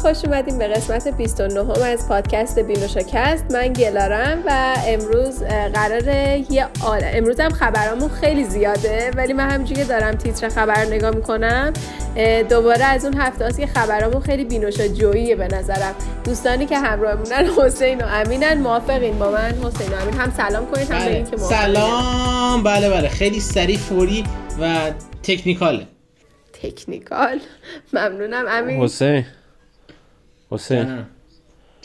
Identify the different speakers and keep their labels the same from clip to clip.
Speaker 1: خوش اومدیم به قسمت 29 از پادکست بینوشاکست من گلارم و امروز قراره یه آل... امروز هم خبرامون خیلی زیاده ولی من همینجوری که دارم تیتر خبر نگاه می‌کنم دوباره از اون هفته هست که خبرامون خیلی بینوشا جوییه به نظرم. دوستانی که همراهمونن حسین و امینن موافقین با من. حسین و امین هم سلام کنید هم بله. که
Speaker 2: سلام. بله بله. خیلی سریع فوری و تکنیکاله.
Speaker 1: تکنیکال. ممنونم. امین.
Speaker 3: حسین. حسین.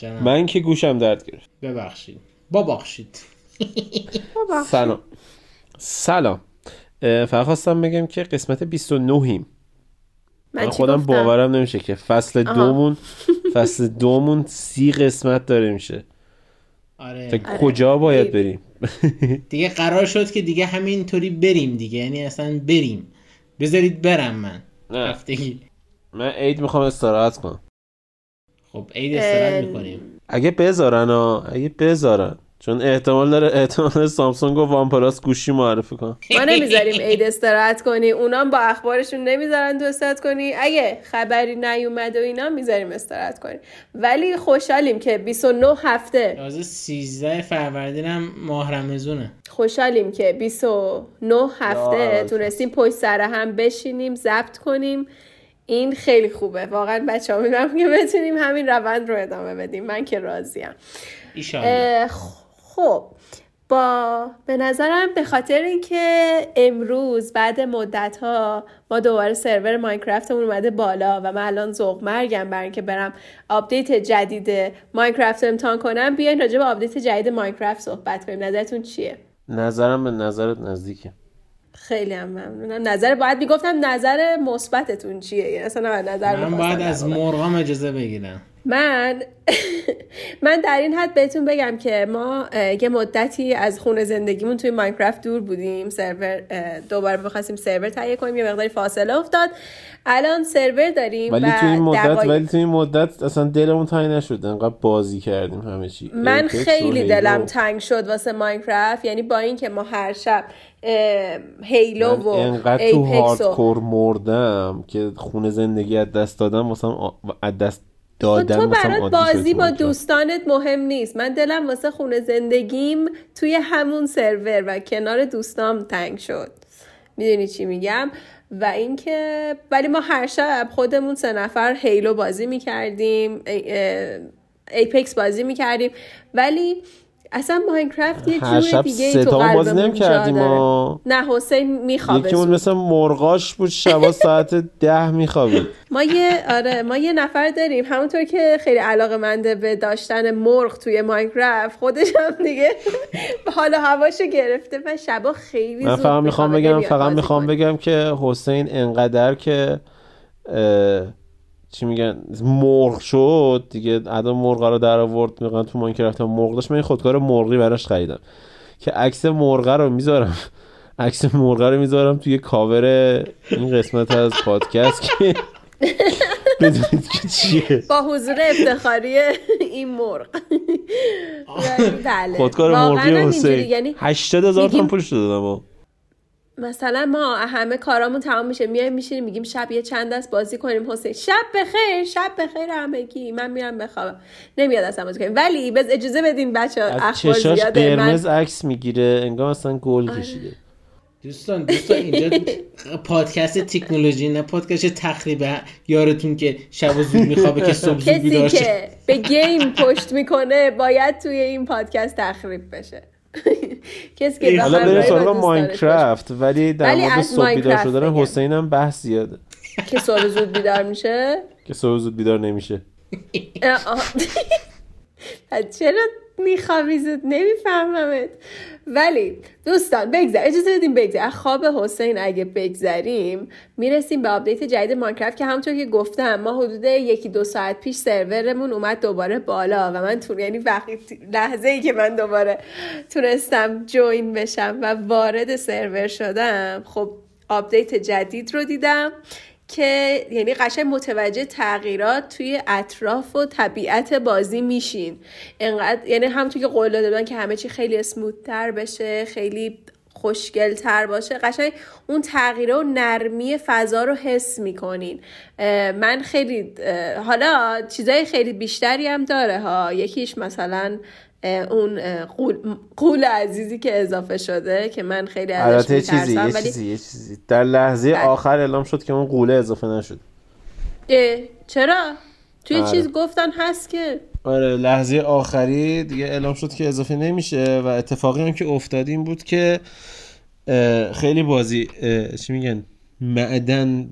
Speaker 3: من که گوشم درد گرفت.
Speaker 2: ببخشید. ببخشید.
Speaker 3: سلام. سلام. فقط خواستم بگم که قسمت 29 ایم من خودم باورم نمیشه که فصل دومون فصل دومون سی قسمت داره میشه.
Speaker 2: آره.
Speaker 3: تا کجا باید بریم؟
Speaker 2: دیگه قرار شد که دیگه همینطوری بریم دیگه. یعنی اصلا بریم. بذارید برم من.
Speaker 3: نه. هفتگی. من عید می‌خوام استراحت کنم.
Speaker 2: خب عید استراحت می‌کنیم.
Speaker 3: اگه بذارن ها اگه بذارن. چون احتمال داره احتمال سامسونگ و وان پلاس گوشی معرفی کن
Speaker 1: ما نمی‌ذاریم عید استراحت کنی. اونا با اخبارشون نمی‌ذارن تو استراحت کنی. اگه خبری نیومد و اینا می‌ذاریم استراحت کنی. ولی خوشحالیم که 29 هفته.
Speaker 2: تازه 13 فروردین هم ماه رمزونه
Speaker 1: خوشحالیم که 29 هفته تونستیم پشت سر هم بشینیم ضبط کنیم. این خیلی خوبه. واقعا بچه ها که بتونیم همین روند رو ادامه بدیم. من که راضیم. خب با به نظرم به خاطر اینکه امروز بعد مدت ها ما دوباره سرور ماینکرافتمون اومده بالا و من الان ذوق مرگم برای اینکه برم آپدیت جدید Minecraft رو امتحان کنم بیاین راجع به آپدیت جدید Minecraft صحبت کنیم. نظرتون چیه؟
Speaker 3: نظرم به نظرت نزدیکه.
Speaker 1: خیلی هم ممنونم. نظر باید می‌گفتم نظر مثبتتون چیه؟ یعنی اصلا نظر
Speaker 2: من باید از مرغام اجازه بگیرم.
Speaker 1: من من در این حد بهتون بگم که ما یه مدتی از خونه زندگیمون توی Minecraft دور بودیم. سرور دوباره بخواستیم سرور تهیه کنیم یه مقداری فاصله افتاد. الان سرور داریم
Speaker 3: ولی توی این مدت ولی توی این مدت اصلا دلمون تنگ نشد. انقدر بازی کردیم همه چی.
Speaker 1: من خیلی دلم تنگ شد واسه ماینکرافت. یعنی با اینکه ما هر شب هیلو و
Speaker 3: انقدر تو هاردکور مردم که خونه زندگی از دست دادم مثلا از دست دادن
Speaker 1: تو برات بازی با دوستانت مهم نیست. من دلم واسه خونه زندگیم توی همون سرور و کنار دوستام تنگ شد. می‌دونی چی میگم؟ و اینکه ولی ما هر شب خودمون سه نفر هیلو بازی می‌کردیم ایپکس بازی می‌کردیم. ولی اصلا ماینکرافت یه جور دیگه ای تو قلبمون کردیم ما نه حسین میخوابه
Speaker 3: یکیمون مثل مرغاش بود شبا ساعت ده میخوابید.
Speaker 1: ما یه آره ما یه نفر داریم. همونطور که خیلی علاقه منده به داشتن مرغ توی ماینکرافت خودش هم دیگه حالا هواشو گرفته و شبا خیلی
Speaker 3: من فقط می‌خوام بگم فقط می‌خوام بگم که حسین انقدر که چی میگن مرغ شد. دیگه ادا مرغ رو در آورد میگن تو ماینکرافت مرغ داشت. من این خودکار مرغی براش خریدم. که عکس مرغ رو می‌ذارم. عکس مرغ رو می‌ذارم توی کاور این قسمت از پادکست که بدونید که چیه.
Speaker 1: با حضور افتخاری این مرغ.
Speaker 3: بله. خودکار مرغی حسین. یعنی 80 هزار تومن پولش دادم.
Speaker 1: مثلا ما همه کارامون تمام میشه میایم میشینیم میگیم شب یه چند دست بازی کنیم حسین. شب بخیر شب بخیر همگی. من میرم بخوابم. نمیاد اصلا بازی کنیم. ولی بز اجازه بدین بچه اخبار زیاده.
Speaker 3: قرمز عکس می‌گیره انگار مثلا گل آره. کشیده.
Speaker 2: دوستان دوستان اینجا پادکست تکنولوژی نه پادکست تخریب یارتون که شب و زود میخوابه که صبح زود بیدار
Speaker 1: کسی که به گیم پشت می‌کنه باید توی این پادکست تخریب بشه. کسی که
Speaker 3: حالا بریم سراغ ماینکرافت ولی در مورد صبح بیدار شدن حسین هم بحث زیاده.
Speaker 1: که صبح زود بیدار میشه؟
Speaker 3: که صبح زود بیدار نمیشه.
Speaker 1: چرا میخوابی زود نمیفهممت. ولی دوستان بگذار اجازه بدیم بگذار خواب حسین اگه بگذریم می‌رسیم به آپدیت جدید Minecraft که همونطور که گفتم ما حدود یکی دو ساعت پیش سرورمون اومد دوباره بالا و من تو یعنی وقتی لحظه ای که من دوباره تونستم join بشم و وارد سرور شدم خب آپدیت جدید رو دیدم. که یعنی قشنگ متوجه تغییرات توی اطراف و طبیعت بازی میشین. انقدر یعنی همونطور که قول داده بودن که همه چی خیلی smooth تر بشه خیلی خوشگل تر باشه قشنگ اون تغییره و نرمی فضا رو حس می‌کنین. من خیلی حالا چیزای خیلی بیشتری هم داره ها. یکیش مثلا اون قول, قول عزیزی که اضافه شده که من خیلی ازش
Speaker 3: یه چیزی یه چیزی یه چیزی در لحظه بله. آخر اعلام شد که اون قوله اضافه نشد
Speaker 1: چرا توی آره. چیز گفتن هست که
Speaker 3: آره لحظه آخری دیگه اعلام شد که اضافه نمیشه و اتفاقی هم که افتاد این بود که خیلی بازی چی میگن معدن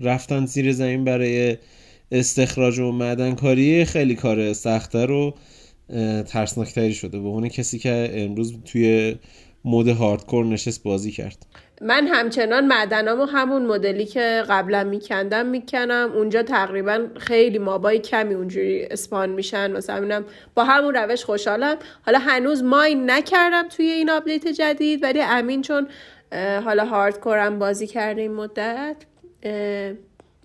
Speaker 3: رفتن زیر زمین برای استخراج و معدن کاری خیلی کار سخته رو ترسناکتری شده. به اون کسی که امروز توی مود هاردکور نشست بازی کرد.
Speaker 1: من همچنان معدنامو همون مدلی که قبلا میکندم می‌کنم. اونجا تقریبا خیلی مابای کمی اونجوری اسپان میشن. مثلا با همون روش خوشحالم. حالا هنوز mine نکردم توی این آپدیت جدید ولی امین چون حالا hardcore م بازی کرده این مدت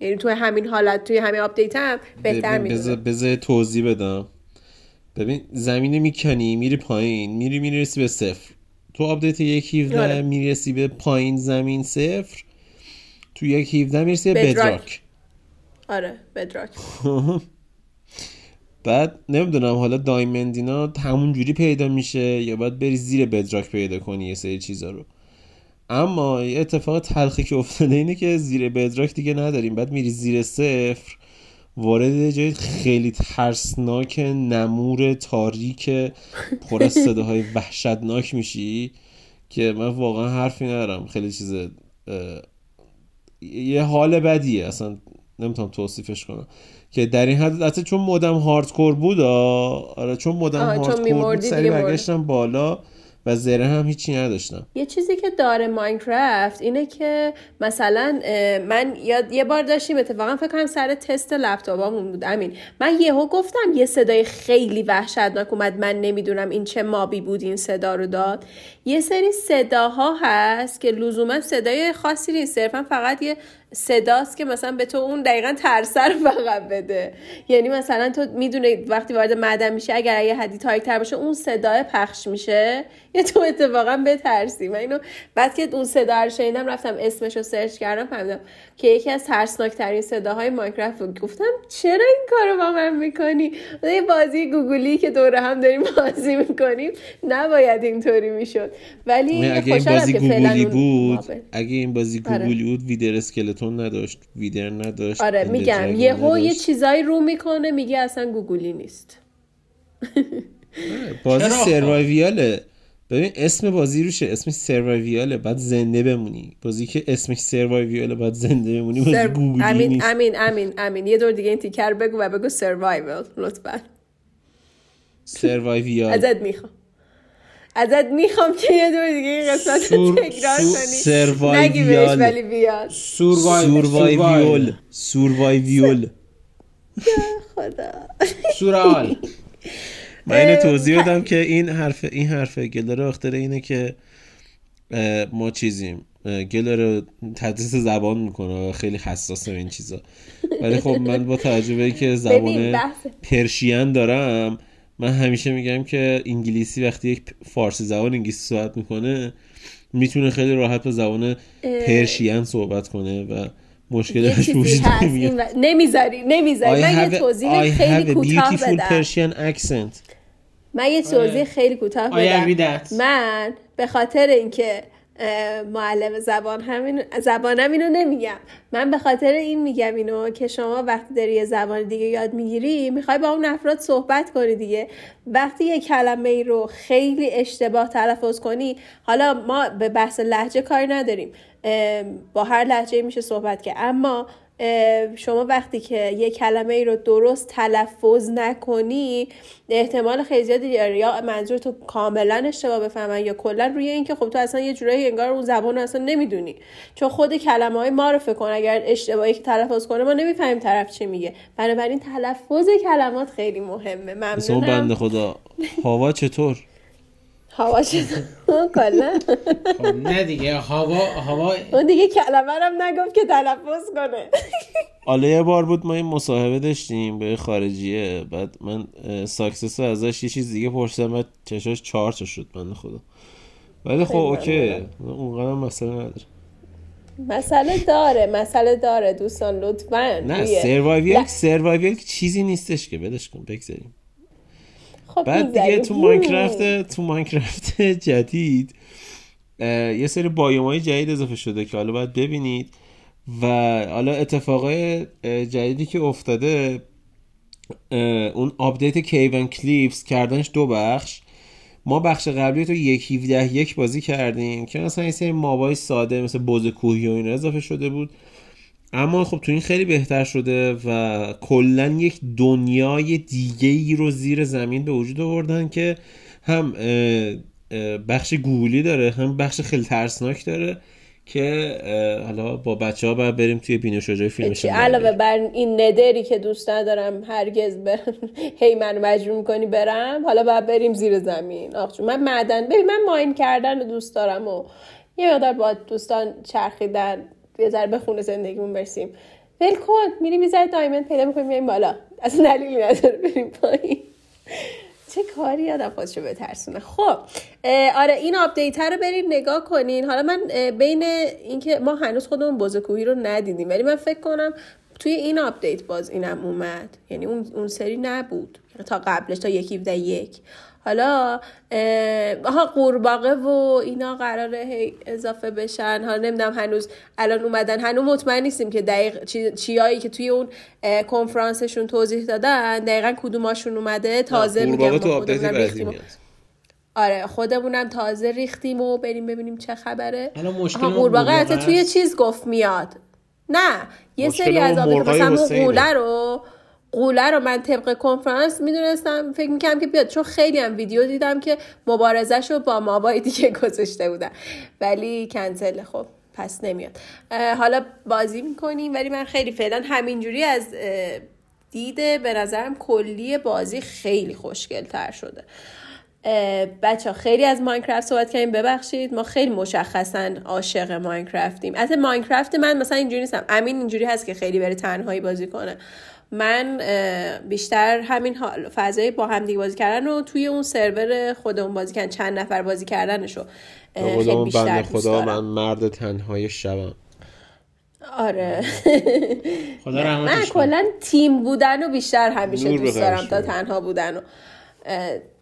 Speaker 1: یعنی توی همین حالت توی همین آپدیت هم بهتر می‌دونه
Speaker 3: بذار توضیح بدم. ببین زمین می‌کنی میری پایین میری می‌رسی به صفر. تو آپدیت یک 17 آره. می‌رسی به پایین زمین صفر. تو یک 17 می‌رسی به bedrock.
Speaker 1: آره bedrock.
Speaker 3: بعد نمی‌دونم حالا دایمندینا همون جوری پیدا میشه یا باید بری زیر بدراک پیدا کنی یه سری چیزا رو. اما یه اتفاق تلخی که افتاده اینه که زیر بدراک دیگه نداریم. بعد میری زیر صفر. وارد جای خیلی ترسناک نمور تاریک پر از صداهای وحشتناک میشی که من واقعا حرفی ندارم. خیلی چیز یه حال بدیه. اصلا نمی‌تونم توصیفش کنم. که در این حد اصلا چون مودم هاردکور بود آره چون مودم هاردکور بود سری برگشتم بالا. و زره هم هیچی نداشتم.
Speaker 1: یه چیزی که داره ماینکرافت اینه که مثلا من یاد یه بار داشتیم اتفاقا فکر کنم سر تست لپتاپمون بود. امین من یهو گفتم یه صدای خیلی وحشتناک اومد. من نمی‌دونم این چه مابی بود این صدا رو داد. یه سری صداها هست که لزوما صدای خاصی نیست. صرفا فقط یه صداست که مثلا به تو اون دقیقا ترسر فقط بده. یعنی مثلا تو می‌دونه وقتی وارد معدن میشه اگر یه حدی تاریک تر باشه اون صدای پخش میشه. یا تو اتفاقا بترسی. من اینو بعد که اون صدا رو شنیدم رفتم اسمش رو سرچ کردم فهمیدم که یکی از ترسناک ترین صداهای ماینکرافت گفتم چرا این کارو با من می‌کنی؟ یه بازی گوگلی که دوره هم داریم بازی می‌کنیم نباید اینطوری می‌شد. ولی
Speaker 3: اگه این بازی گوگولی بود اگه این بازی. گوگولی بود Wither Skeleton نداشت Wither نداشت
Speaker 1: آره میگم یهو یه چیزایی رو می‌کنه میگه اصلا گوگولی نیست.
Speaker 3: بازی survival ه. ببین اسم بازی روشه اسمش survival ه باید زنده بمونی. بازی که اسمش survival ه باید زنده بمونی بازی سر... گوگولی
Speaker 1: امین
Speaker 3: نیست.
Speaker 1: امین امین امین. یه دور دیگه این تیکه رو بگو و بگو survival لطفا.
Speaker 3: سروایویال.
Speaker 1: ازت می‌خوام. ازت می‌خوام که یه دور دیگه این قسمت سور... تکرار کنی.
Speaker 3: سروایویال
Speaker 1: ولی بیاد.
Speaker 3: سوروایویول سوروایویول
Speaker 1: خدا.
Speaker 2: سورال.
Speaker 3: من اینو توضیح بدم که این حرف این حرف گلر اختر اینه که ما چیزیم. گلر تدریس زبان می‌کنه. خیلی حساسه این چیزا. ولی خب من با توجه که زبان پرشین دارم من همیشه میگم که انگلیسی وقتی یک فارسی زبان انگلیسی صحبت می‌کنه می‌تونه خیلی راحت به زبان پرشین صحبت کنه و مشکل وجود
Speaker 1: نمیاد. نمی‌ذاری نمی‌ذاری. من یه توضیح خیلی کوتاه بدم. من یه توضیح خیلی کوتاه بدم. من به خاطر اینکه معلم زبان همین زبانم اینو نمیگم. من به خاطر این میگم اینو که شما وقتی داری یه زبان دیگه یاد می‌گیری می‌خوای با اون افراد صحبت کنی دیگه. وقتی یه کلمه ای رو خیلی اشتباه تلفظ کنی حالا ما به بحث لحجه کاری نداریم. با هر لحجه میشه صحبت که اما شما وقتی که یه کلمه ای رو درست تلفظ نکنی احتمال خیلی زیادی داره یا منظور تو کاملا اشتباه بفهمن یا کلا روی اینکه خب تو اصلا یه جورایی انگار اون زبان رو اصلا نمی‌دونی. چون خود کلمه های معرفه کن اگر اشتباهی که تلفظ کنه ما نمی‌فهمیم طرف چی میگه. بنابراین تلفظ کلمات خیلی مهمه. ممنونم.
Speaker 3: بنده خدا. هوا چطور؟
Speaker 1: هوا کلا.
Speaker 2: خب نه دیگه هوا هوا
Speaker 1: اون دیگه کلمه هم نگفت که تلفظ کنه.
Speaker 3: حالا یه بار بود ما این مصاحبه داشتیم به خارجیه بعد من ساکسس ازش یه چیز دیگه پرسیدم بعد چشاش چهار شد من خدا ولی خب OK. اونقدر مسئله نداره.
Speaker 1: مسئله داره مسئله داره دوستان لطفا.
Speaker 3: نه survival survival چیزی نیستش که ردش کن بگذریم.
Speaker 1: خب
Speaker 3: بعد دیگه تو Minecraft تو Minecraft جدید یه سری biome ای جدید اضافه شده که حالا باید ببینید. و حالا اتفاقای جدیدی که افتاده اون آپدیت Cave and Cliffs کردنش دو بخش. ما بخش قبلی تو یک 17 یک بازی کردیم که مثلا این سری مابای ساده مثل بوز کوهی و اینا اضافه شده بود. اما خب تو این خیلی بهتر شده و کلا یک دنیای دیگه ای رو زیر زمین به وجود آوردن که هم بخش گوگلی داره هم بخش خیلی ترسناک داره که حالا با بچه ها باید بریم توی بینو شجای فیلمش
Speaker 1: علاوه بر این ندری که دوست ندارم هرگز برم هی من مجبور می‌کنی برم حالا باید بریم زیر زمین. آخ من معدن ببین من ماین کردن دوست دارم و یه مقدار با دوستان چرخیدن. یه ذره به خونه زندگیمون برسیم. ول کن میریم یه ذره diamond پیدا می‌کنیم میایم بالا. اصلا دلیلی نداره بریم پایین. چه کاری آدم خودشو بترسونه. خب آره این آپدیت رو برین نگاه کنین. حالا من بین اینکه ما هنوز خودمون بزرگوهی رو ندیدیم ولی من فکر کنم توی این آپدیت باز اینم اومد. یعنی اون, اون سری نبود. تا قبلش تا یکی بده یک. حالا ها قورباغه و اینا قراره هی اضافه بشن. حالا نمی‌دونم هنوز الان اومدن. هنوز مطمئن نیستیم که دقیق چی... چیایی که توی اون کنفرانسشون توضیح دادن دقیقا کدوماشون اومده. تازه میگم
Speaker 3: خودمونم
Speaker 1: آره خودمونم تازه ریختیم و بریم ببینیم چه خبره.
Speaker 2: الان مشکل
Speaker 1: قورباغه توی چیز گفت میاد. نه یه سری از آبی مثلا قوله رو قوله رو من طبق کنفرانس می‌دونستم. فکر می‌کنم که بیاد چون خیلی هم ویدیو دیدم که مبارزش رو با مابای دیگه گذاشته بودن. ولی کنسل خب پس نمیاد. حالا بازی می‌کنیم ولی من خیلی فعلا همینجوری از دیده به نظرم کلی بازی خیلی خوشگل تر شده بچه خیلی از ماینکرافت صحبت کردیم. ببخشید ما خیلی مشخصا عاشق ماینکرافتیم از ماینکرافت من مثلا اینجوری نیستم. امین اینجوری هست که خیلی بره تنهایی بازی کنه. من بیشتر همین حال فضای با هم دیگه بازی کردن و توی اون سرور خودمون بازی کردن چند نفر بازی کردنشو خیلی بیشتر
Speaker 3: خدا من مرد تنهای شبم
Speaker 1: آره.
Speaker 2: خدا
Speaker 1: من کلا تیم بودن و بیشتر همیشه دوست دارم تا تنها بودن و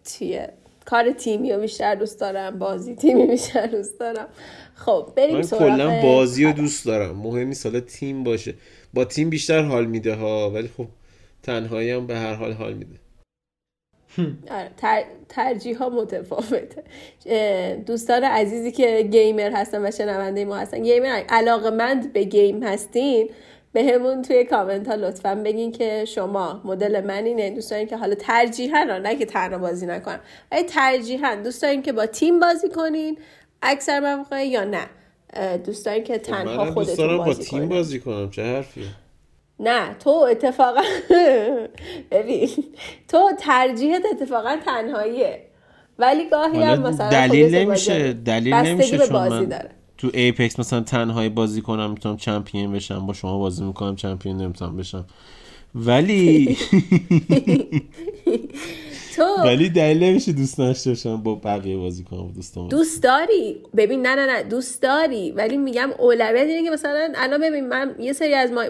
Speaker 1: تیه کار تیمی رو بیشتر دوست دارم بازی تیمی بیشتر دوست دارم. خب بریم
Speaker 3: من کلا بازی رو دوست دارم. مهم نیست حالا تیم باشه. با تیم بیشتر حال میده ها ولی خب تنهایی هم به هر حال حال میده.
Speaker 1: آره تر، ترجیح ها متفاوته دوستان عزیزی که گیمر هستن و شنونده ما هستن گیمر علاقه مند به گیم هستین به همون توی کامنت ها لطفا بگین که شما مدل من اینه دوست دارین که حالا ترجیحا نه که تنها بازی نکنم ولی ترجیحا دوست دارین که با تیم بازی کنین اکثر مواقع یا نه. دوست دارین که تنها خودتون دوست دارم
Speaker 3: با تیم بازی کنم چه حرفی؟
Speaker 1: نه تو اتفاقا ببین تو ترجیحت اتفاقا تنهاییه. ولی گاهی هم مثلا
Speaker 3: دلیل نمیشه دلیل نمیشه چون من داره. تو ایپکس مثلا تنهایی بازی کنم می‌تونم چمپیون بشم با شما بازی می‌کنم چمپیون نمی‌تونم بشم. ولی
Speaker 1: تو
Speaker 3: ولی دلیل نمیشه دوست داشته باشم با بقیه بازی کنم دوستام
Speaker 1: دوست داری؟ ببین نه نه نه دوست داری ولی میگم اولویت اینه که مثلا الان ببین من یه سری از ما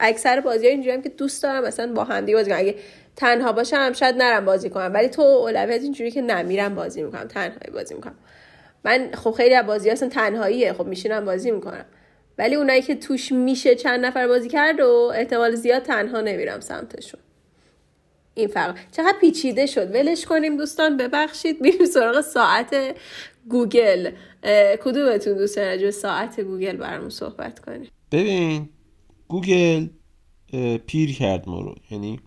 Speaker 1: اکثر بازی ها اینجوری که دوست دارم مثلا با هم بازی کنم. اگه تنها باشم شاید نرم بازی کنم. ولی تو اولویت اینجوری که نمیرم بازی می‌کنم تنهایی بازی می‌کنم. من خب خیلی از بازی هستن تنهاییه. خب میشینم بازی می‌کنم. ولی اونایی که توش میشه چند نفر بازی کرد و احتمال زیاد تنها نمیرم سمتشون. این فرق. چقدر پیچیده شد. ولش کنیم دوستان ببخشید. میریم سراغ ساعت گوگل. کدومتون دوست دارید ساعت گوگل برامون صحبت کنیم
Speaker 3: ببین گوگل پیر کرد ما رو. یعنی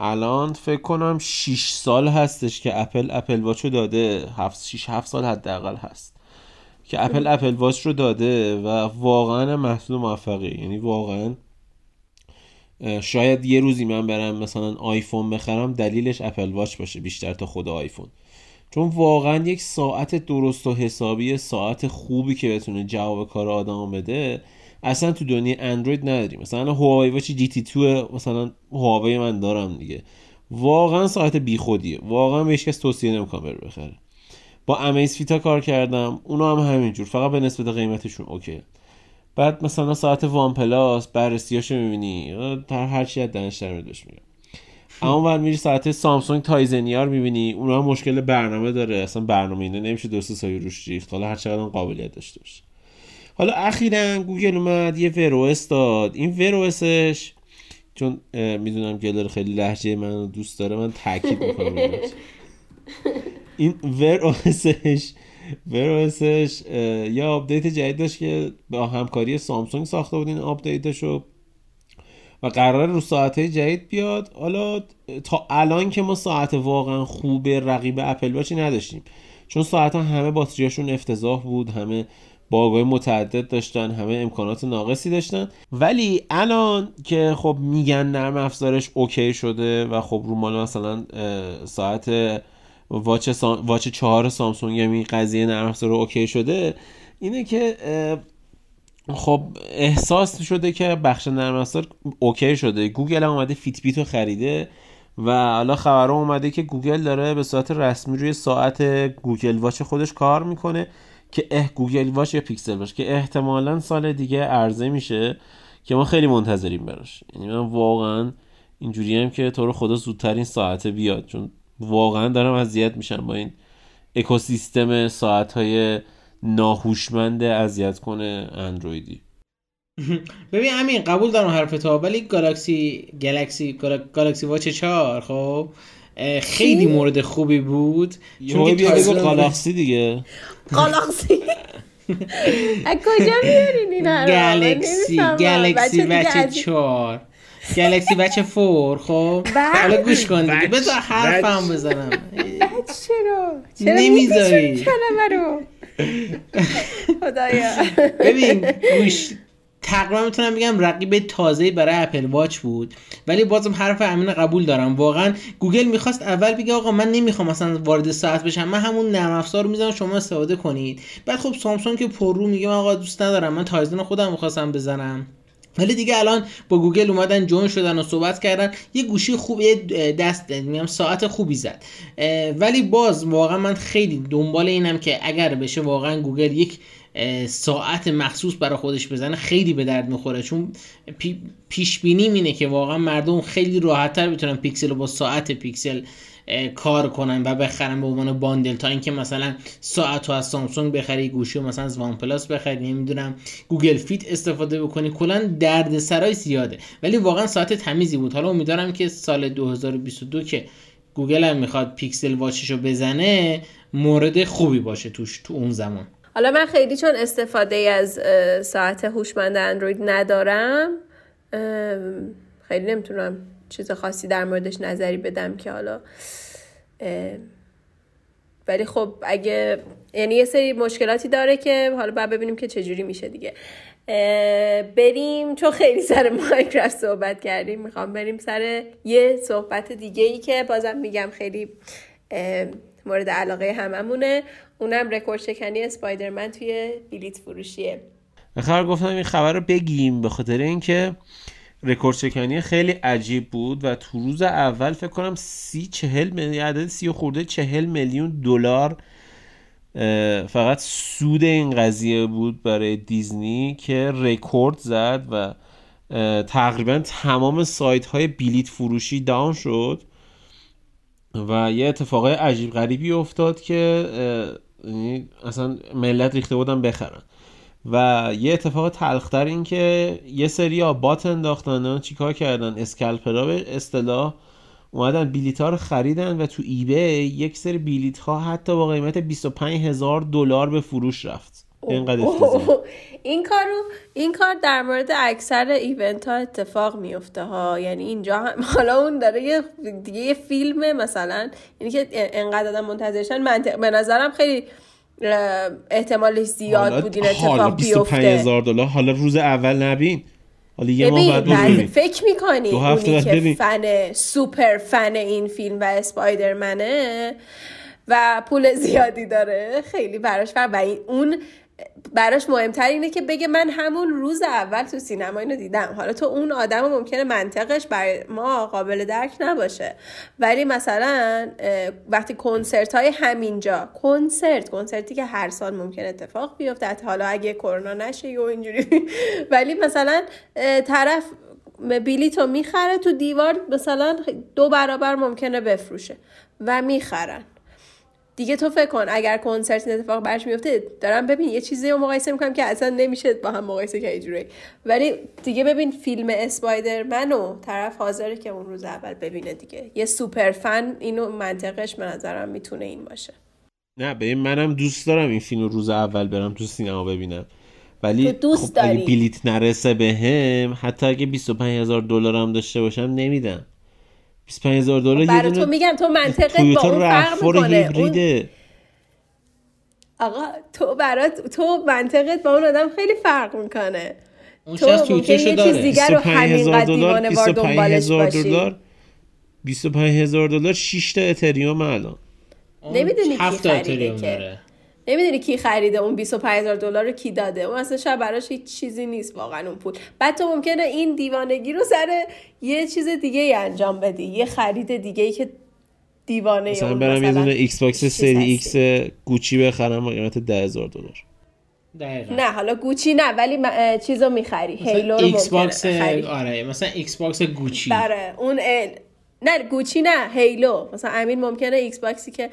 Speaker 3: الان فکر کنم 6 سال هستش که Apple Apple Watch رو داده. 7 6 7 سال حداقل هست که Apple Apple Watch رو داده و واقعا محصول موفقی یعنی واقعا شاید یه روزی من برم مثلا آیفون بخرم دلیلش Apple Watch باشه بیشتر تا خود آیفون. چون واقعا یک ساعت درست و حسابی ساعت خوبی که بتونه جواب کار آدم بده اصلا تو دنیا اندروید نداریم. مثلا Huawei Watch GT 2 مثلا Huawei من دارم دیگه. واقعا ساعت بیخودیه واقعا به کس توصیه نمی‌کنم بره بخره. با Amazfit ا کار کردم. اونا هم همینجور. فقط به نسبت قیمتشون OK. بعد مثلا ساعت OnePlus بررسیاشو می‌بینی. هر چی از دانش در میگم اما بعد میری ساعت سامسونگ Tizen یا رو می‌بینی. اونا هم مشکل برنامه داره. اصلا برنامه اینه نمیشه درست سایه روش ریخت حالا هر چقدر قابلیت داشته باشه. حالا اخیرا گوگل اومد یه Wear OS داد. این Wear OS ش چون می‌دونم گلر خیلی لهجه من دوست داره من تاکید می‌کنم. این Wear OS ش Wear OS ش یه آپدیت جدید داشت که با همکاری سامسونگ ساخته بود این آپدیتشو و قرار رو ساعت جدید بیاد. حالا تا الان که ما ساعت واقعا خوب رقیب Apple Watch ی نداشتیم. چون ساعت همه باتریاشون افتضاح بود همه bug ای متعدد داشتن همه امکانات ناقصی داشتن. ولی الان که خب میگن نرم افزارش OK شده و خب رو مال مثلا ساعت واچ, سام... واچ چهار سامسونگ یعنی قضیه نرم افزار okay شده اینه که خب احساس شده که بخش نرم افزار okay شده. گوگل هم اومده Fitbit رو خریده و حالا خبر اومده که گوگل داره به صورت رسمی روی ساعت Google Watch خودش کار می‌کنه که اه Google Watch یا Pixel Watch که احتمالا سال دیگه عرضه میشه که ما خیلی منتظریم براش. یعنی من واقعا اینجوری هم که تو رو خدا زودتر این ساعت بیاد چون واقعا دارم اذیت میشم با این اکوسیستم ساعت های ناهوشمند اذیت کنه اندرویدی.
Speaker 2: ببین امین قبول دارم حرف تو ولی گالاکسی گالاکسی گالاکسی واچ 4 خب؟ خیلی مورد خوبی بود.
Speaker 3: چون که بگو گالاکسی دیگه.
Speaker 1: گالاکسی. از کجا میارین این
Speaker 2: گالاکسی گالاکسی واچ 4 Galaxy Watch four خب؟ حالا گوش کن دیگه. بذار حرفم بزنم.
Speaker 1: چرا
Speaker 2: چرا نمی‌ذاری.
Speaker 1: کلمه رو؟ خدایا.
Speaker 2: ببین گوش تقریبا می‌تونم بگم رقیب تازه برای اپل واچ بود. ولی بازم حرف امین قبول دارم. واقعا گوگل می‌خواست اول بگه آقا من نمی‌خوام مثلا وارد ساعت بشم. من همون نرم افزار رو می‌ذارم شما استفاده کنید. بعد خب سامسونگ که پررو میگه آقا دوست ندارم. من Tizen خودم می‌خواستم بزنم. ولی دیگه الان با گوگل اومدن join شدن و صحبت کردن یه گوشی خوب یه دست میگم ساعت خوبی زد. ولی باز واقعا من خیلی دنبال اینم که اگر بشه واقعا گوگل یک ساعت مخصوص برای خودش بزنه خیلی به درد می‌خوره. چون پیش بینی اینه که واقعا مردم خیلی راحتتر بتونن پیکسل رو با ساعت پیکسل کار کنن و بخرن به عنوان bundle تا اینکه مثلا ساعت از سامسونگ بخری گوشی و مثلا از وان پلاس بخری نمی‌دونم Google Fit استفاده بکنی کلا درد سرای زیاده. ولی واقعا ساعت تمیزی بود. حالا امیدوارم که سال 2022 که گوگل هم می‌خواد Pixel Watch ش رو بزنه مورد خوبی باشه توش تو اون زمان.
Speaker 1: حالا من خیلی چون استفاده از ساعت هوشمند اندروید ندارم خیلی نمی‌تونم چیز خاصی در موردش نظری بدم که حالا ولی خب اگه یعنی یه سری مشکلاتی داره که حالا باید ببینیم که چجوری میشه دیگه. بریم چون خیلی سر مایکرافت صحبت کردیم می‌خوام بریم سر یه صحبت دیگه ای که بازم میگم خیلی مورد علاقه هممونه. اونم رکورد شکنی Spider-Man توی بلیت فروشیه.
Speaker 3: بخیر گفتم این خبر رو بگیم به خاطر اینکه رکورد شکنی خیلی عجیب بود و تو روز اول فکر کنم سی چهل میلیون عدد سی خورده چهل میلیون دلار فقط سود این قضیه بود برای دیزنی که رکورد زد و تقریبا تمام سایت های بلیت فروشی داون شد و یه اتفاقای عجیب غریبی افتاد که یعنی اصلا ملت ریخته بودن بخرن. و یه اتفاق تلختر این که یه سری ها بات انداختن چیکار کردن؟ اسکلپرا به اصطلاح اومدن بیلیت ها رو خریدن و تو ایبی یک سری بیلیت ها حتی با قیمت 25 هزار دلار به فروش رفت. اینقدر
Speaker 1: این کارو این کار در مورد اکثر ایونت ها اتفاق میفته ها. یعنی اینجا هم حالا اون داره یه دیگه یه فیلم مثلا یعنی که انقدر آدم منتظرشن. منطق به نظرم خیلی احتمالش زیاد بود این اتفاق بیفته.
Speaker 3: هزار دلار. حالا روز اول نبین. حالا یه ماه بعد
Speaker 1: فکر می‌کنی اونی که فن سوپر فن این فیلم و اسپایدرمنه و پول زیادی داره خیلی براش فر. و اون براش مهمتر اینه که بگه من همون روز اول تو سینما اینو دیدم. حالا تو اون آدم ممکنه منطقش بر ما قابل درک نباشه. ولی مثلا وقتی کنسرت های همینجا کنسرت کنسرتی که هر سال ممکن اتفاق بیفته حالا اگه کرونا نشه و اینجوری. ولی مثلا طرف بلیتو می‌خره تو دیوار مثلا دو برابر ممکنه بفروشه و می‌خرن. دیگه تو فکر کن اگر کنسرت اتفاق برش میفته دارم ببین یه چیزی رو مقایسه می‌کنم که اصلا نمیشه با هم مقایسه که ولی دیگه ببین فیلم اسپایدرمن و طرف حاضره که اون روز اول ببینه دیگه. یه سوپر فن اینو منطقش به نظرم می‌تونه این باشه.
Speaker 3: نه ببین منم دوست دارم این فیلم روز اول برم تو سینما ببینم. ولی
Speaker 1: دوست خب داری.
Speaker 3: اگه بلیت نرسه به هم حتی اگه 25 هزار دلار هم داشته باشم نمیدم. 25 هزار دلار
Speaker 1: برای تو میگم تو منطقت با اون فرق می‌کنه. آقا تو برات تو منطقت با اون آدم خیلی فرق می‌کنه.
Speaker 2: اون تو ممکن یه چیز
Speaker 1: دیگر رو همین قد دیوانه بار دنبالش
Speaker 3: باشی. 25 هزار دلار 6 تا اتریوم الان.
Speaker 1: نمی‌دونی کی خریده که. نمی‌دونی کی خریده اون 25000 دلار رو کی داده. اون اصلا شاید براش هیچ چیزی نیست واقعا اون پول. بعد تو ممکنه این دیوانگی رو سر یه چیز دیگه ای انجام بدی. یه خرید دیگه ای که دیوانه
Speaker 3: مثلا برم یه دونه ایکس باکس سری ایکس گوچی بخرم با قیمت 10000 دلار.
Speaker 1: نه حالا گوچی نه ولی م... چیزو می‌خری. Halo رو ایکس باکس
Speaker 2: آره مثلا ایکس باکس گوچی.
Speaker 1: بله اون ال... نه گوچی نه Halo. مثلا امین ممکنه ایکس باکسی که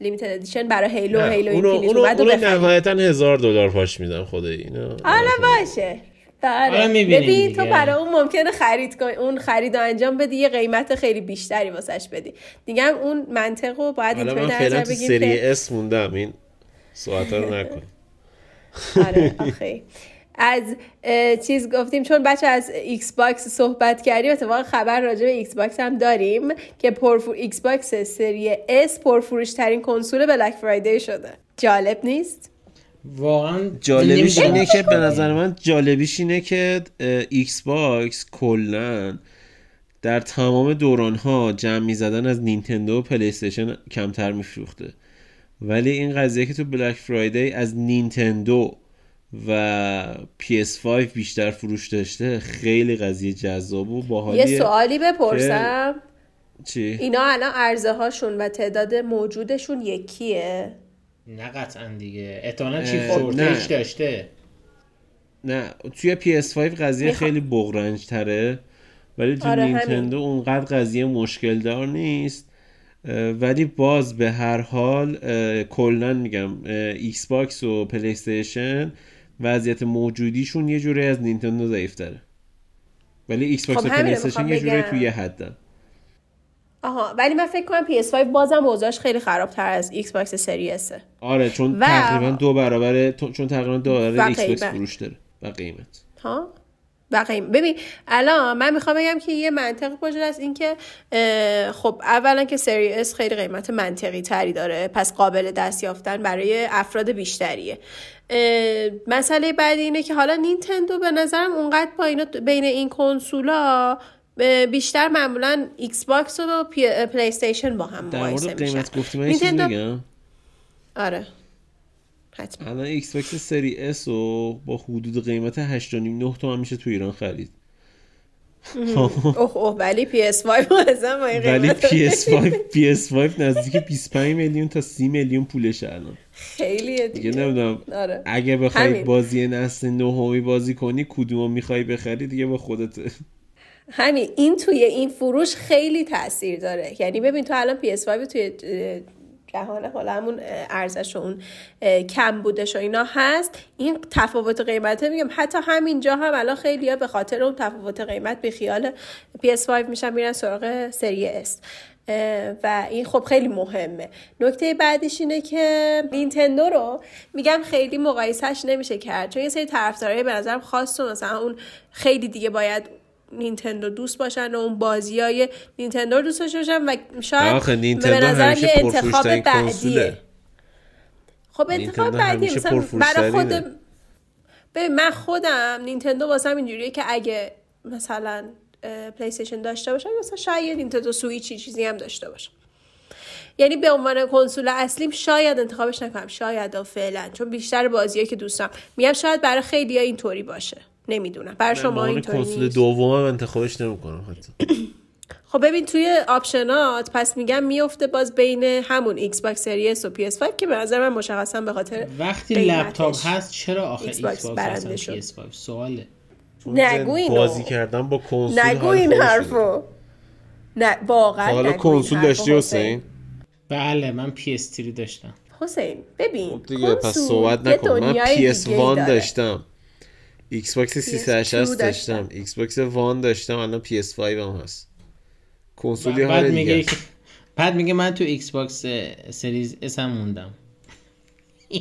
Speaker 1: limited edition برای Halo Halo
Speaker 3: اونو اونو, اونو نهایتا هزار دلار پاش میدم خدایی اینو.
Speaker 1: حالا باشه. آره ببین تو برای اون ممکنه خرید کن اون خرید و انجام بدی یه قیمت خیلی بیشتری واسش بدی. دیگه اون منطق رو باید
Speaker 3: اینطوری نظر بگیم سری اس موندم این ساعت رو نکن.
Speaker 1: آره آخه. از چیز گفتیم چون بچه از ایکس باکس صحبت کردیم اتفاق خبر راجع به ایکس باکس هم داریم که پرفور ایکس باکس سری اس پرفروش ترین کنسول Black Friday شده. جالب نیست؟
Speaker 2: واقعا
Speaker 3: جالبیش اینه که به نظر من جالبیش اینه که ایکس باکس کلا در تمام دوران ها جمع زدن از نینتندو و پلی استیشن کمتر میفروخته. ولی این قضیه که تو Black Friday از نینتندو و PS5 بیشتر فروش داشته. خیلی قضیه جذاب و باحالیه
Speaker 1: یه سوالی بپرسم.
Speaker 3: چی؟
Speaker 1: اینا الان عرضه هاشون و تعداد موجودشون یکیه؟
Speaker 2: نه قطعا دیگه. احتمالا چی؟ فورتش داشته.
Speaker 3: نه توی PS5 قضیه خیلی بغرنج تره ولی تو آره نینتندو اونقدر قضیه مشکل دار نیست ولی باز به هر حال کلا میگم ایکس باکس و پلی استیشن وضعیت موجودیشون یه جوری از نینتندو ضعیفتره. ولی ایکس باکس خب و یه جوری توی حدن.
Speaker 1: آها ولی من فکر کنم PS5 بازم اوضاعش خیلی خرابتر از ایکس باکس سری اسه
Speaker 3: آره چون و... تقریبا دو برابر چون تقریبا دو برابر ایکس باکس فروش داره. و قیمت.
Speaker 1: ها؟ و ببین الان من می‌خوام بگم که یه منطق باشه از اینکه خب اولا که سری اس خیلی قیمت منطقی تری داره پس قابل دست یافتن برای افراد بیشتریه. مسئله بعدی اینه که حالا نینتندو به نظرم اونقدر با اینا بین این کنسولا بیشتر معمولا ایکس باکس و پلی استیشن با هم مقایسه
Speaker 3: میشن. قیمت گفتی من نینتندو...
Speaker 1: آره.
Speaker 3: حتما. الان ایکس باکس سری اس و با حدود قیمت 8.9 تومن میشه تو ایران خرید.
Speaker 1: اوه اوه ولی PS5
Speaker 3: ولی PS5 PS5 نزدیک 25 میلیون تا 30 میلیون پولش الان.
Speaker 1: خیلیه
Speaker 3: دیگه نمی‌دونم
Speaker 1: آره.
Speaker 3: اگه بخوای بازی نسل نهمی بازی کنی کدومو می‌خوای بخری دیگه با خودت؟
Speaker 1: همین این توی این فروش خیلی تاثیر داره. یعنی ببین تو الان PS5 توی جهان حالا همون ارزش اون کم بودش و اینا هست. این تفاوت قیمته میگم حتی همینجا هم الان خیلی به خاطر اون تفاوت قیمت به خیال PS5 میشن میرن سراغ سری اس. و این خب خیلی مهمه. نکته بعدش اینه که نینتندو رو میگم خیلی مقایسهش نمیشه کرد چون یه سری طرفدارای به نظرم خاص و مثلا اون خیلی دیگه باید نینتندو دوست باشن و اون بازی های نینتندو دوست داشته باشن و شاید به نظر یه انتخاب بعدیه. خب انتخاب بعدیه مثلا برای خود به من خودم نینتندو واسم اینجوریه که اگه مثلا پلی داشته باشم مثلا شاید نینتندو سویچی چیزی هم داشته باشم. یعنی به عنوان کنسول اصلیم شاید انتخابش نکنم. شاید فعلا چون بیشتر بازیایی که دوستم میگم شاید برای خیلی اینطوری باشه. نمی‌دونم. برای شما اینطوری
Speaker 3: کنسول
Speaker 1: نیست.
Speaker 3: دوم انتخابش نمی‌کنم حتی.
Speaker 1: خب ببین توی option ات پس میگم میفته باز بین همون Xbox Series و PS5 که به نظر من مشخصا به خاطر
Speaker 2: وقتی. لپتاپ هست چرا آخه Xbox
Speaker 1: باکس برنده شد.
Speaker 2: PS5 سواله.
Speaker 1: نگو اینو.
Speaker 3: بازی کردن با کنسول
Speaker 1: نگو این حرفو. نه واقعا.
Speaker 3: حالا کنسول داشتی حسین؟
Speaker 2: بله من PS3 داشتم.
Speaker 1: حسین ببین
Speaker 3: خب دیگه پس صحبت نکن. من
Speaker 1: دنیای
Speaker 3: PS1
Speaker 1: دیگه‌ای داره.
Speaker 3: داشتم. Xbox 360
Speaker 1: PS2
Speaker 3: داشتم. Xbox One داشتم الان PS5 هم هست. کنسولی
Speaker 2: بعد
Speaker 3: حال
Speaker 2: میگه بعد میگه من تو Xbox Series S هم موندم.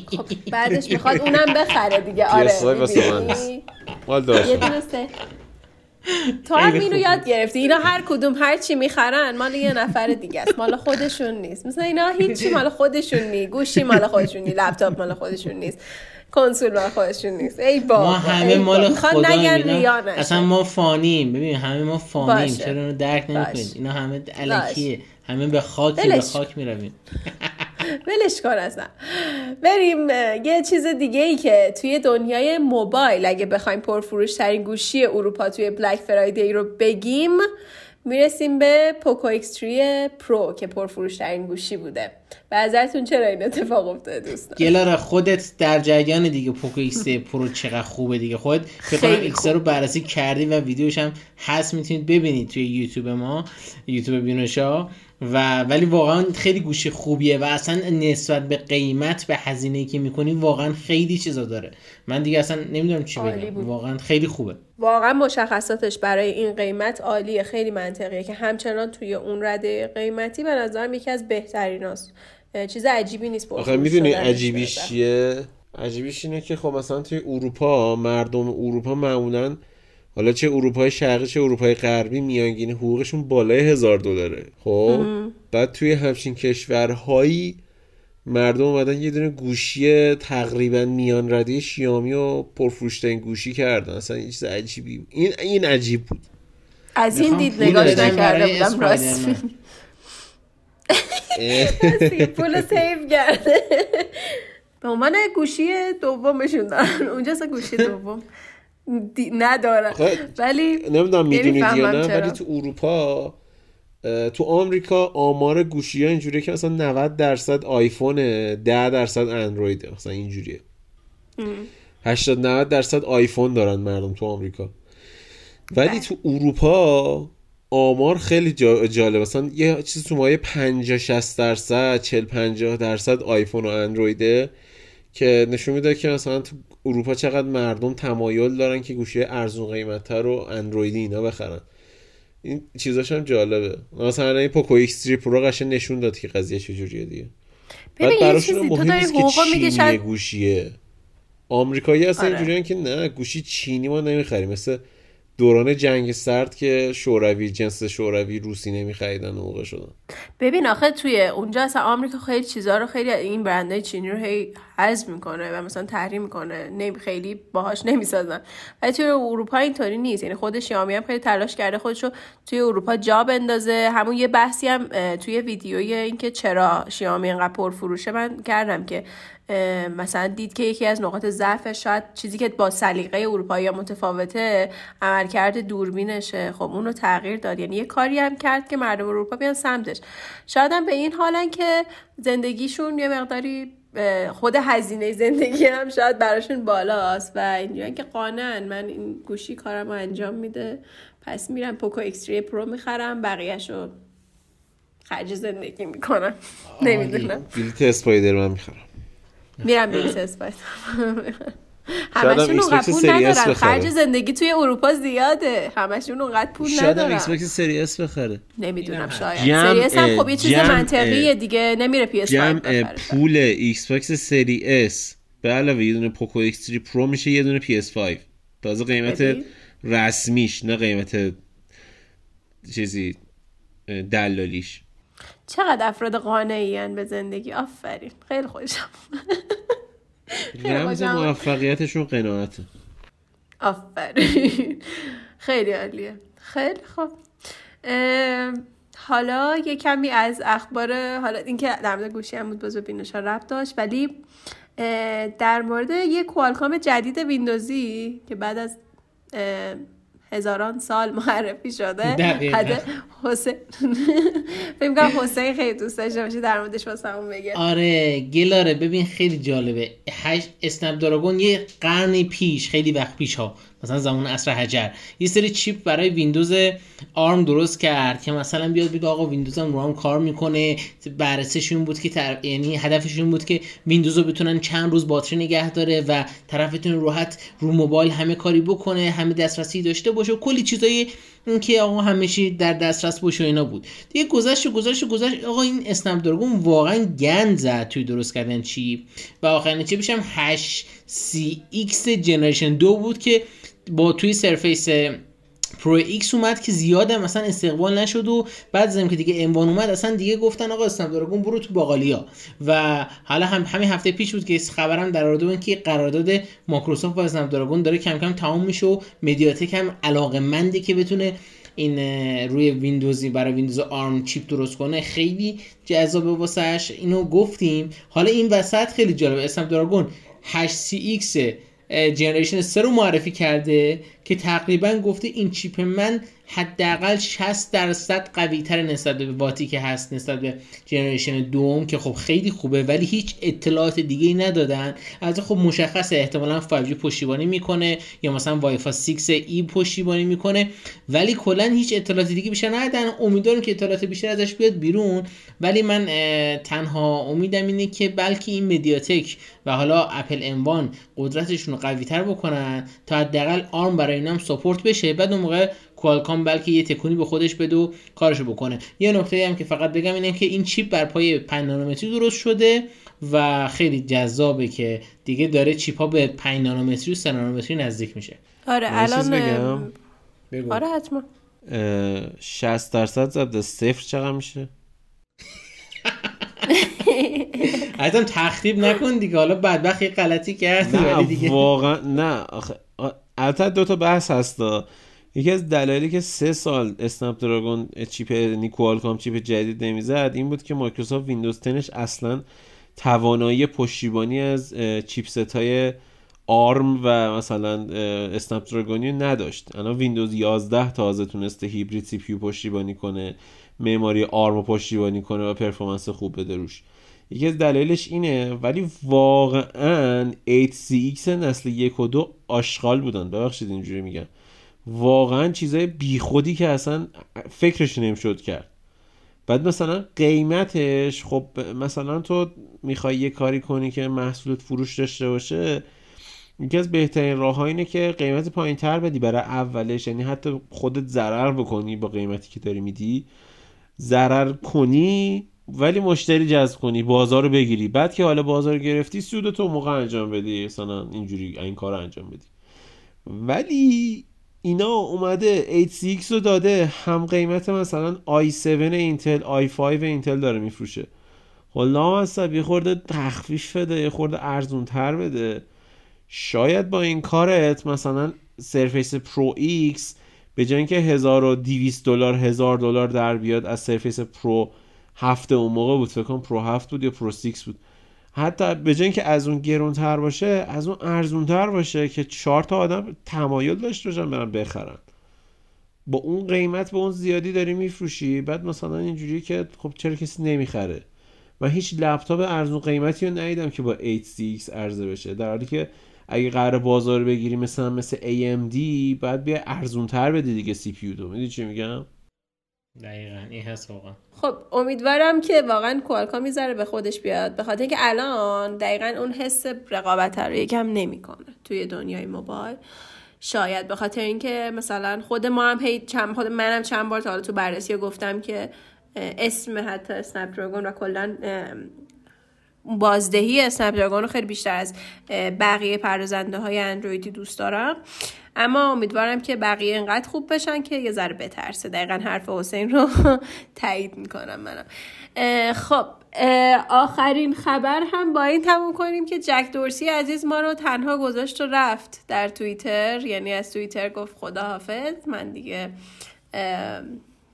Speaker 1: خب بعدش می‌خواد اونم بخره دیگه. آره
Speaker 3: PS5 واسه من
Speaker 1: می‌بینی؟
Speaker 3: نیست. مال
Speaker 1: یه سه تو هم اینو. یاد گرفتی. اینا هر کدوم هر چی می‌خرن مال یه نفر دیگه است. مال خودشون نیست. مثلا اینا هیچی مال خودشون نیست. گوشی مال خودشون نیست. لپتاپ مال خودشون نیست. کنسول مال خودشون نیست. ای بابا
Speaker 2: ما همه مال خدا
Speaker 1: ریا نشه.
Speaker 2: اصلا ما فانیم. ببین همه ما فانیم.
Speaker 1: باشه.
Speaker 2: چرا اینو درک نمی‌کنید. اینا همه الکیه همه به خاکی به. خاک می‌رویم.
Speaker 1: ولش کن اصلا. بریم یه چیز دیگه ای که توی دنیای موبایل اگه بخوایم پرفروش ترین گوشی اروپا توی Black Friday رو بگیم می‌رسیم به Poco X 3 Pro که پرفروش ترین گوشی بوده. به نظرتون چرا این اتفاق افتاده دوستان؟
Speaker 2: گلاره خودت در جریان دیگه Poco X Pro چقدر خوبه دیگه. خودت فکر کنم
Speaker 1: X.
Speaker 2: رو بررسی کردی و ویدیوش هم هست می‌تونید ببینید توی یوتیوب ما یوتیوب بینوشا. و ولی واقعا خیلی گوشی خوبیه و اصلا نسبت به قیمت به هزینه که می‌کنی واقعا خیلی چیزا داره. من دیگه اصلا نمی‌دونم چی بگم. واقعا خیلی خوبه.
Speaker 1: واقعا مشخصاتش برای این قیمت عالیه خیلی منطقیه که همچنان توی اون رده قیمتی به نظرم یکی از بهتریناست اه، چیز عجیبی نیست
Speaker 3: آخه می‌دونی عجیبیش. چیه؟ عجیبیش اینه که خب مثلا توی اروپا مردم اروپا معمولا حالا چه اروپای شرقی چه اروپای غربی میانگین حقوقشون بالای هزار دلاره. خب؟ بعد توی همچین کشورهایی مردم اومدن یه دونه گوشی تقریبا میان رده شیامی و پرفروشترین گوشی کردن. اصلا یه چیز عجیبی بود. این این عجیب بود.
Speaker 1: از این دید نگاش نکرده بودم راست. پول سیو کرده. به عنوان گوشی دومشون دارن. اونجا گوشی دوم. دی- ندارن
Speaker 3: خب،
Speaker 1: ولی
Speaker 3: نمی‌دونم می‌دونید یا نه
Speaker 1: چرا.
Speaker 3: ولی تو اروپا تو آمریکا آمار گوشی ها اینجوریه که مثلا 90 درصد آیفونه 10 درصد اندرویده مثلا اینجوریه. 80 90 درصد آیفون دارن مردم تو آمریکا. ولی تو اروپا آمار خیلی جا- جالب. مثلا یه چیز تو مایه 50 60 درصد 40 50 درصد آیفون و اندرویده که نشون میده که مثلا تو اروپا چقدر مردم تمایل دارن که گوشی ارزون قیمتتر رو اندرویدی اینا بخرن. این چیزاش هم جالبه. مثلا این Poco X 3 Pro قشنگ نشون داد که قضیه چجوریه دیگه.
Speaker 1: ببین یه چیزی تو داری
Speaker 3: نیست که
Speaker 1: حقوق میگه
Speaker 3: چینی
Speaker 1: شاید
Speaker 3: گوشیه. آمریکایی هستن
Speaker 1: آره.
Speaker 3: اینجوریان که نه گوشی چینی ما نمی‌خریم. مثل دوران جنگ سرد که شوروی جنس شوروی روسی نمیخریدن موقع شدن.
Speaker 1: ببین آخه توی اونجا اصلا آمریکا خیلی چیزها رو خیلی این برندهای چینی رو هی حذف می‌کنه و مثلا تحریم می‌کنه. نمی خیلی باهاش نمی‌سازن. ولی توی اروپا اینطوری نیست. یعنی خود شیائومی هم خیلی تلاش کرده خودش رو توی اروپا جا بندازه. همون یه بحثی هم توی ویدیوی اینکه چرا شیائومی اینقدر پرفروشه من کردم که مثلا دید که یکی از نقاط ضعفش شاید چیزی که با سلیقه اروپایی متفاوته عملکرد دوربینشه. خب اون رو تغییر داد. یعنی یه کاری هم کرد که مردم اروپا بیان سمتش. شاید هم به این حالن که زندگیشون یه مقداری خود هزینه زندگی هم شاید براشون بالاست و اینجوریان که قانعن من این گوشی کارم رو انجام میده پس میرم Poco X Pro می‌خرم بقیهش رو خرج زندگی می‌کنم. نمی‌دونم.
Speaker 3: بلیت Spider-Man می‌خرم.
Speaker 1: میرم بیلیت
Speaker 3: هم
Speaker 1: همشون اونقدر پول ندارن. خرج زندگی توی اروپا زیاده. همشون اونقدر پول
Speaker 3: شاید هم X
Speaker 1: ندارن.
Speaker 3: box سری S بخره.
Speaker 1: نمی‌دونم شاید. سری S هم خب یه چیز منطقیه دیگه. نمیره PS
Speaker 3: جمع پول Xbox سری S به علاوه یه دونه Poco X 3 Pro میشه یه دونه PS 5 تازه قیمت. رسمیش نه قیمت چیزی دلالیش.
Speaker 1: چقدر افراد قانعی به زندگی؟ آفرین. خیلی خوشم.
Speaker 3: رمز. موفقیتشون قناعته.
Speaker 1: آفرین. خیلی عالیه. خیلی خوب. حالا یه کمی از اخبار حالا اینکه در مورد گوشی هم بود باز بینشا ربط داشت ولی در مورد یه کوالکام جدید ویندوزی که بعد از هزاران سال معرفی شده. حد حسین فکر کنم حسین خیلی دوست داشته باشه در موردش واسمون بگه.
Speaker 2: آره گلاره ببین خیلی جالبه. هشت Snapdragon یه قرن پیش خیلی وقت پیش ها مثلا زمان عصر حجر. یه سری chip برای ویندوز ARM درست کرد که مثلا بیاد بگه آقا ویندوز هم رو هم کار می‌کنه. بررسشون بود که تر... یعنی هدفشون بود که ویندوز رو بتونن چند روز باتری نگه داره و طرفتون راحت رو موبایل همه کاری بکنه همه دسترسی داشته باشه و کلی چیزایی که آقا همیشه در دسترس باشه اینا بود. دیگه گذشت و گذشت و گذشت. آقا این Snapdragon واقعا گند زد توی درست کردن chip و آخرین chip ش هم 8 CX generation دو بود که با توی Surface Pro X اومد که زیاده مثلا استقبال نشد و بعد زمانی که دیگه M1 اومد اصلا دیگه گفتن آقا Snapdragon برو تو باقالیا. و حالا هم همین هفته پیش بود که خبرم در بود که قرارداد مایکروسافت با Snapdragon داره کم کم تمام میشه و MediaTek هم علاقه مندی که بتونه این روی ویندوزی برای ویندوز ARM chip درست کنه خیلی جذابه واسش اینو گفتیم. حالا این وسط خیلی جالبه. اسنپ دراگون 8CX جنریشن 3 رو معرفی کرده که تقریبا گفته این چیپ من حداقل 60 درصد قوی تر نسبت به واتی که هست نسبت به جنریشن دوم که خب خیلی خوبه ولی هیچ اطلاعات دیگه ای ندادن. از خب مشخصه احتمالا 5G پشتیبانی می‌کنه یا مثلا وای فای 6 ای پشتیبانی می‌کنه ولی کلا هیچ اطلاعات دیگه بیشتر ندادن. امیدوارم که اطلاعات بیشتر ازش بیاد بیرون. ولی من تنها امیدم اینه که بلکه این مدیاتک و حالا اپل اموان قدرتشون رو قوی تر بکنن تا حداقل آرم برای اینم ساپورت بشه. بعد اون موقع کوالکام بلکه یه تکونی به خودش بده و کارشو بکنه. یه نکته هم که فقط بگم اینه که این چیپ بر پای 5 نانومتری درست شده و خیلی جذابه که دیگه داره چیپ ها به 5 نانومتری و 3 نانومتری نزدیک میشه.
Speaker 1: آره الان بگم؟ آره حتما.
Speaker 3: 60 درصد ضد صفر چقدر میشه؟
Speaker 2: حتما تخریب نکن دیگه حالا بدبخت یه غلطی کرد
Speaker 3: نه دیگه. واقعا نه آخه البته دو تا بحث هستا یکی از دلایلی که سه سال اسنپ دراگون چیپ نیکوالکام چیپ جدید نمی‌زد این بود که مایکروسافت ویندوز 10 اصلا توانایی پشتیبانی از chipset های ARM و مثلا Snapdragon ی نداشت. الان ویندوز 11 تازه تونسته hybrid CPU پشتیبانی کنه معماری ARM پشتیبانی کنه و performance خوب بده روش. یکی از دلایلش اینه ولی واقعا 8CX نسل یک و دو آشغال بودن. ببخشید اینجوری میگم. واقعا چیزای بیخودی که اصلا فکرش نمی‌شد کرد. بعد مثلا قیمتش خب مثلا تو می‌خوای یه کاری کنی که محصولت فروش داشته باشه یکی از بهترین راه اینه که قیمت پایین تر بدی برای اولش. یعنی حتی خودت ضرر بکنی با قیمتی که داری میدی. ضرر کنی ولی مشتری جذب کنی بازار رو بگیری. بعد که حالا بازار گرفتی سود تو موقع انجام بدی. مثلا اینجوری این کار انجام بدی. ولی اینا اومده 8CX رو داده هم قیمت مثلا i7 اینتل i5 اینتل داره میفروشه. حالا خب یه خورده تخفیف بده یه خورده ارزون تر بده. شاید با این کارت مثلا Surface Pro X به جای اینکه 1200 دلار 1000 دلار در بیاد از Surface Pro هفته اون موقع بود فکر کنم Pro هفت بود یا Pro 6 بود. حتی به جای اینکه از اون گرونتر باشه از اون ارزونتر باشه که چهار تا آدم تمایل داشته باشن برن بخرن. با اون قیمت به اون زیادی داری میفروشی بعد مثلا اینجوری که خب چرا کسی نمی‌خره؟ و هیچ لپتاپ ارزون قیمتی رو ندیدم که با 8CX عرضه بشه. در حالی که اگه قرار بازار بگیری مثلا مثل AMD بعد بیا ارزونتر بدی دیگه سی پی تو. می‌دونی چی میگم؟
Speaker 2: دقیقا این هست واقعا.
Speaker 1: خب امیدوارم که واقعا کوالکام می‌ذاره به خودش بیاد. به خاطر اینکه الان دقیقا اون حس رقابت رو یکم نمی‌کنه توی دنیای موبایل. شاید به خاطر اینکه مثلا خود ما هم هی چند خود منم چند بار تا حالا تو بررسی گفتم که اسم حتی اسنپ دراگون و کلا بازدهی اسنپ دراگون رو خیلی بیشتر از بقیه پردازنده های اندرویدی دوست دارم. اما امیدوارم که بقیه اینقدر خوب بشن که یه ذره بترسه. دقیقا حرف حسین رو تایید می‌کنم منم. خب آخرین خبر هم با این تموم کنیم که جک دورسی عزیز ما رو تنها گذاشت و رفت در توییتر. یعنی از توییتر گفت خدا حافظ من دیگه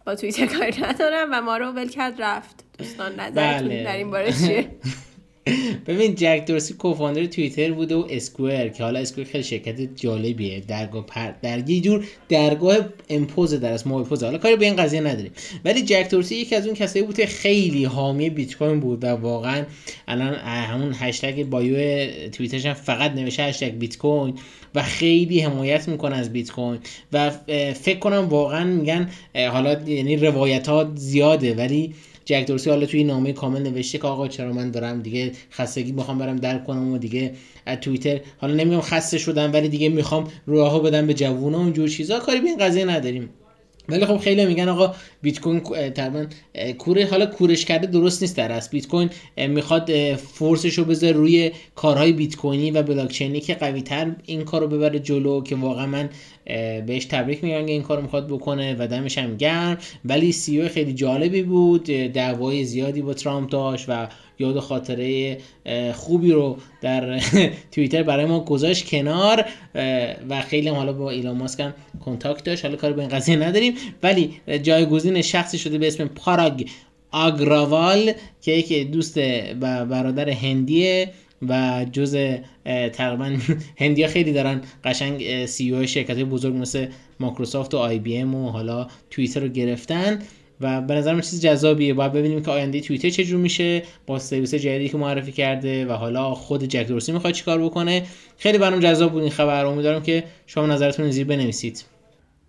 Speaker 1: با توییتر کاری ندارم و ما رو ول کرد رفت. دوستان نظرتون
Speaker 2: بله.
Speaker 1: در این باره چیه؟
Speaker 2: ببین جک دورسی co-founder توییتر بوده و Square که حالا Square خیلی شرکت جالبیه. درگاه پر در یه جور درگاه mPOS در از mPOS حالا کاری به این قضیه نداریم. ولی جک دورسی یکی از اون کسایی بود که خیلی حامی بیت کوین بود و واقعا الان همون هشتگ bio توییترش هم فقط نوشته هشتگ بیت کوین و خیلی حمایت می‌کنه از بیت کوین و فکر کنم واقعا میگن حالا یعنی روایت ها زیاده ولی جک دورسی حالا توی نامه کامل نوشته که آقا چرا من دارم دیگه خستگی می‌خوام برم درک کنم و دیگه از توییتر حالا نمیگم خسته شدم ولی دیگه می‌خوام راهو بدم به جوونا اونجور چیزا. کاری به این قضیه نداریم. ولی خب خیلی میگن آقا بیت کوین تقریبا کوره حالا کورش کرده درست نیست در اصل. بیت کوین می‌خواد فورسش رو بذاره روی کارهای بیت کوینی و بلاک چینی که قوی تر این کارو ببره جلو که واقعا من بهش تبریک میگم که این کارو می‌خواد بکنه و دمش هم گرم. ولی سی خیلی جالبی بود دعوای زیادی با ترامپ داشت و یاد خاطره خوبی رو در توییتر برای ما گذاشت کنار و خیلی هم حالا با ایلان ماسک هم کنتاکت داشت. حالا کار به این قضیه نداریم. ولی جایگزین شخصی شده به اسم پاراگ آگراوال که یک دوست و برادر هندیه و جز تقریبا هندیا خیلی دارن قشنگ CEO شرکت بزرگ مثل مایکروسافت و IBM و حالا توییتر رو گرفتن. و به نظر من چیز جذابیه. باید ببینیم که آینده توییتر چجور میشه با سرویس جدیدی که معرفی کرده و حالا خود جک دورسی می‌خواد چیکار بکنه. خیلی برام جذاب بود این خبر. امیدوارم که شما نظرتون زیر بنویسید.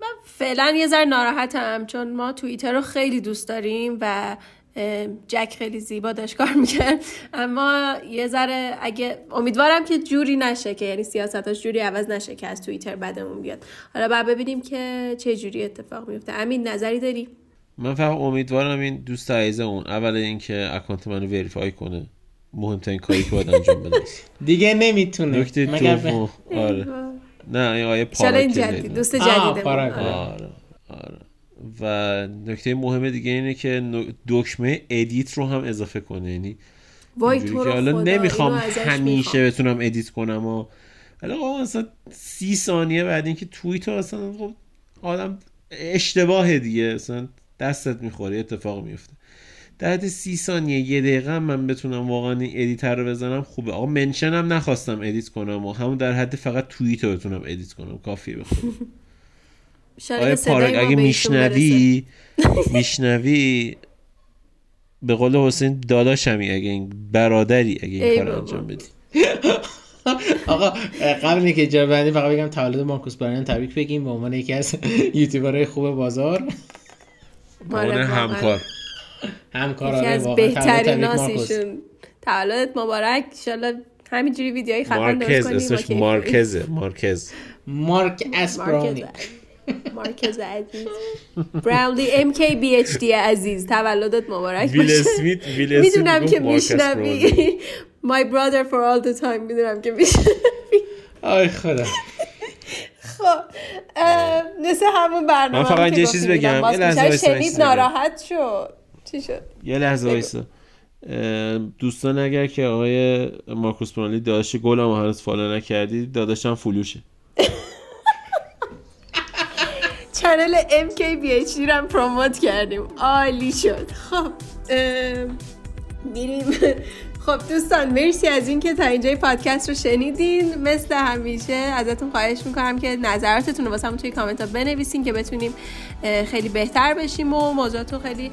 Speaker 1: من فعلا یه ذره ناراحتم چون ما توییتر رو خیلی دوست داریم و جک خیلی زیبا داشت کار می‌کرد. اما یه ذره اگه امیدوارم که جوری نشه که یعنی سیاستاش جوری عوض نشه که از توییتر بدمون بیاد. حالا بعد ببینیم که چه جوری اتفاق میفته امین نظری داری؟
Speaker 3: من فقط امیدوارم این دوست عزیز اون اول اینکه اکانت منو وریفای کنه. مهمترین کاری که باید انجام بده.
Speaker 2: دیگه نمی‌تونه.
Speaker 3: نکته دوم آره. نه این آیه
Speaker 1: پاراک جدید دوست جدیده
Speaker 3: آره. آره. و نکته مهم دیگه اینه که دکمه edit رو هم اضافه کنه. یعنی
Speaker 1: وای تو رو
Speaker 3: حالا نمی‌خوام همیشه بتونم edit کنم و ولی خب مثلا سی ثانیه بعد اینکه توییت اصلا خب آدم اشتباه دیگه. اصلا دستت می‌خوره اتفاق میفته. در حد سی ثانیه یه دقیقه من بتونم واقعا این edit رو بزنم خوبه. آقا mention هم نخواستم edit کنم و همون در حد فقط توییت رو بتونم edit کنم. کافیه بخوام آیا پارک اگه میشنوی میشنوی به قول حسین داداشمی اگه این برادری اگه این کار انجام بدی.
Speaker 2: آقا قبل اینکه جا بندی فقط بگم تولد مارکوس براین تبریک بگیم به عنوان یکی از یوتیوبرهای خوب بازار.
Speaker 3: عنوان همکار.
Speaker 2: همکار
Speaker 1: یکی از بهترین ناسیشون تولدت مبارک. انشالله همینجوری ویدیوهای خفن درست کنیم.
Speaker 3: اسمش مارکزه مارکز
Speaker 2: مارک اسپرانی
Speaker 1: مارکز عزیز. براونلی ام کی بی اچ دی عزیز. تولدت مبارک
Speaker 3: ویل اسمیت ویل
Speaker 1: می‌دونم که میشنوی. my brother for all the time. می‌دونم که میشنوی.
Speaker 2: آی خدا.
Speaker 1: خب مثل همون برنامه
Speaker 3: من فقط یه چیز بگم یه لحظه
Speaker 1: شنید ناراحت شد. چی شد؟
Speaker 3: یه لحظه وایسا. دوستان اگر که آقای Marques Brownlee داداش گلم هنوز follow نکردی داداشم follow
Speaker 1: شه. channel MKBHD رو هم promote کردیم. عالی شد. خب میریم. خب دوستان مرسی از اینکه تا اینجای پادکست رو شنیدین. مثل همیشه ازتون خواهش می‌کنم که نظراتتون رو واسه توی کامنت ها بنویسین که بتونیم خیلی بهتر بشیم و موضوعات رو خیلی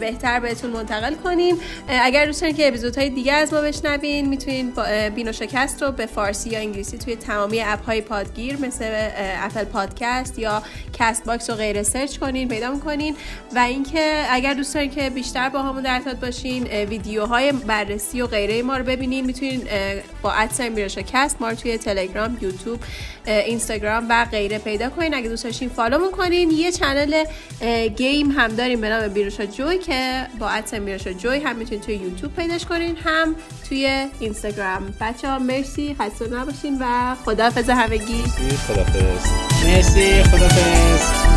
Speaker 1: بهتر بهتون منتقل کنیم. اگر دوست دارین که اپیزودهای دیگه از ما بشنوین می‌تونین بینو شکست رو به فارسی یا انگلیسی توی تمامی app های پادگیر مثل Apple Podcast یا Castbox و غیره search کنین پیدا کنین و اینکه اگر دوست دارین که بیشتر باهامون در ارتباط باشین ویدیوهای بررسی و غیره ما رو ببینین. می‌تونین با at sign میراشا کست ما رو توی تلگرام یوتیوب اینستاگرام و غیره پیدا کنین. اگه دوست داشتین follow کنین. یه channel گیم هم داریم به نام بیروشا جوی که با ادساین بیروشا جوی هم می‌تونین توی یوتیوب پیداش کنین هم توی اینستاگرام. بچه مرسی. خسته نباشین و خداحافظ همگی.
Speaker 3: خداحافظ.
Speaker 2: مرسی خداحافظ.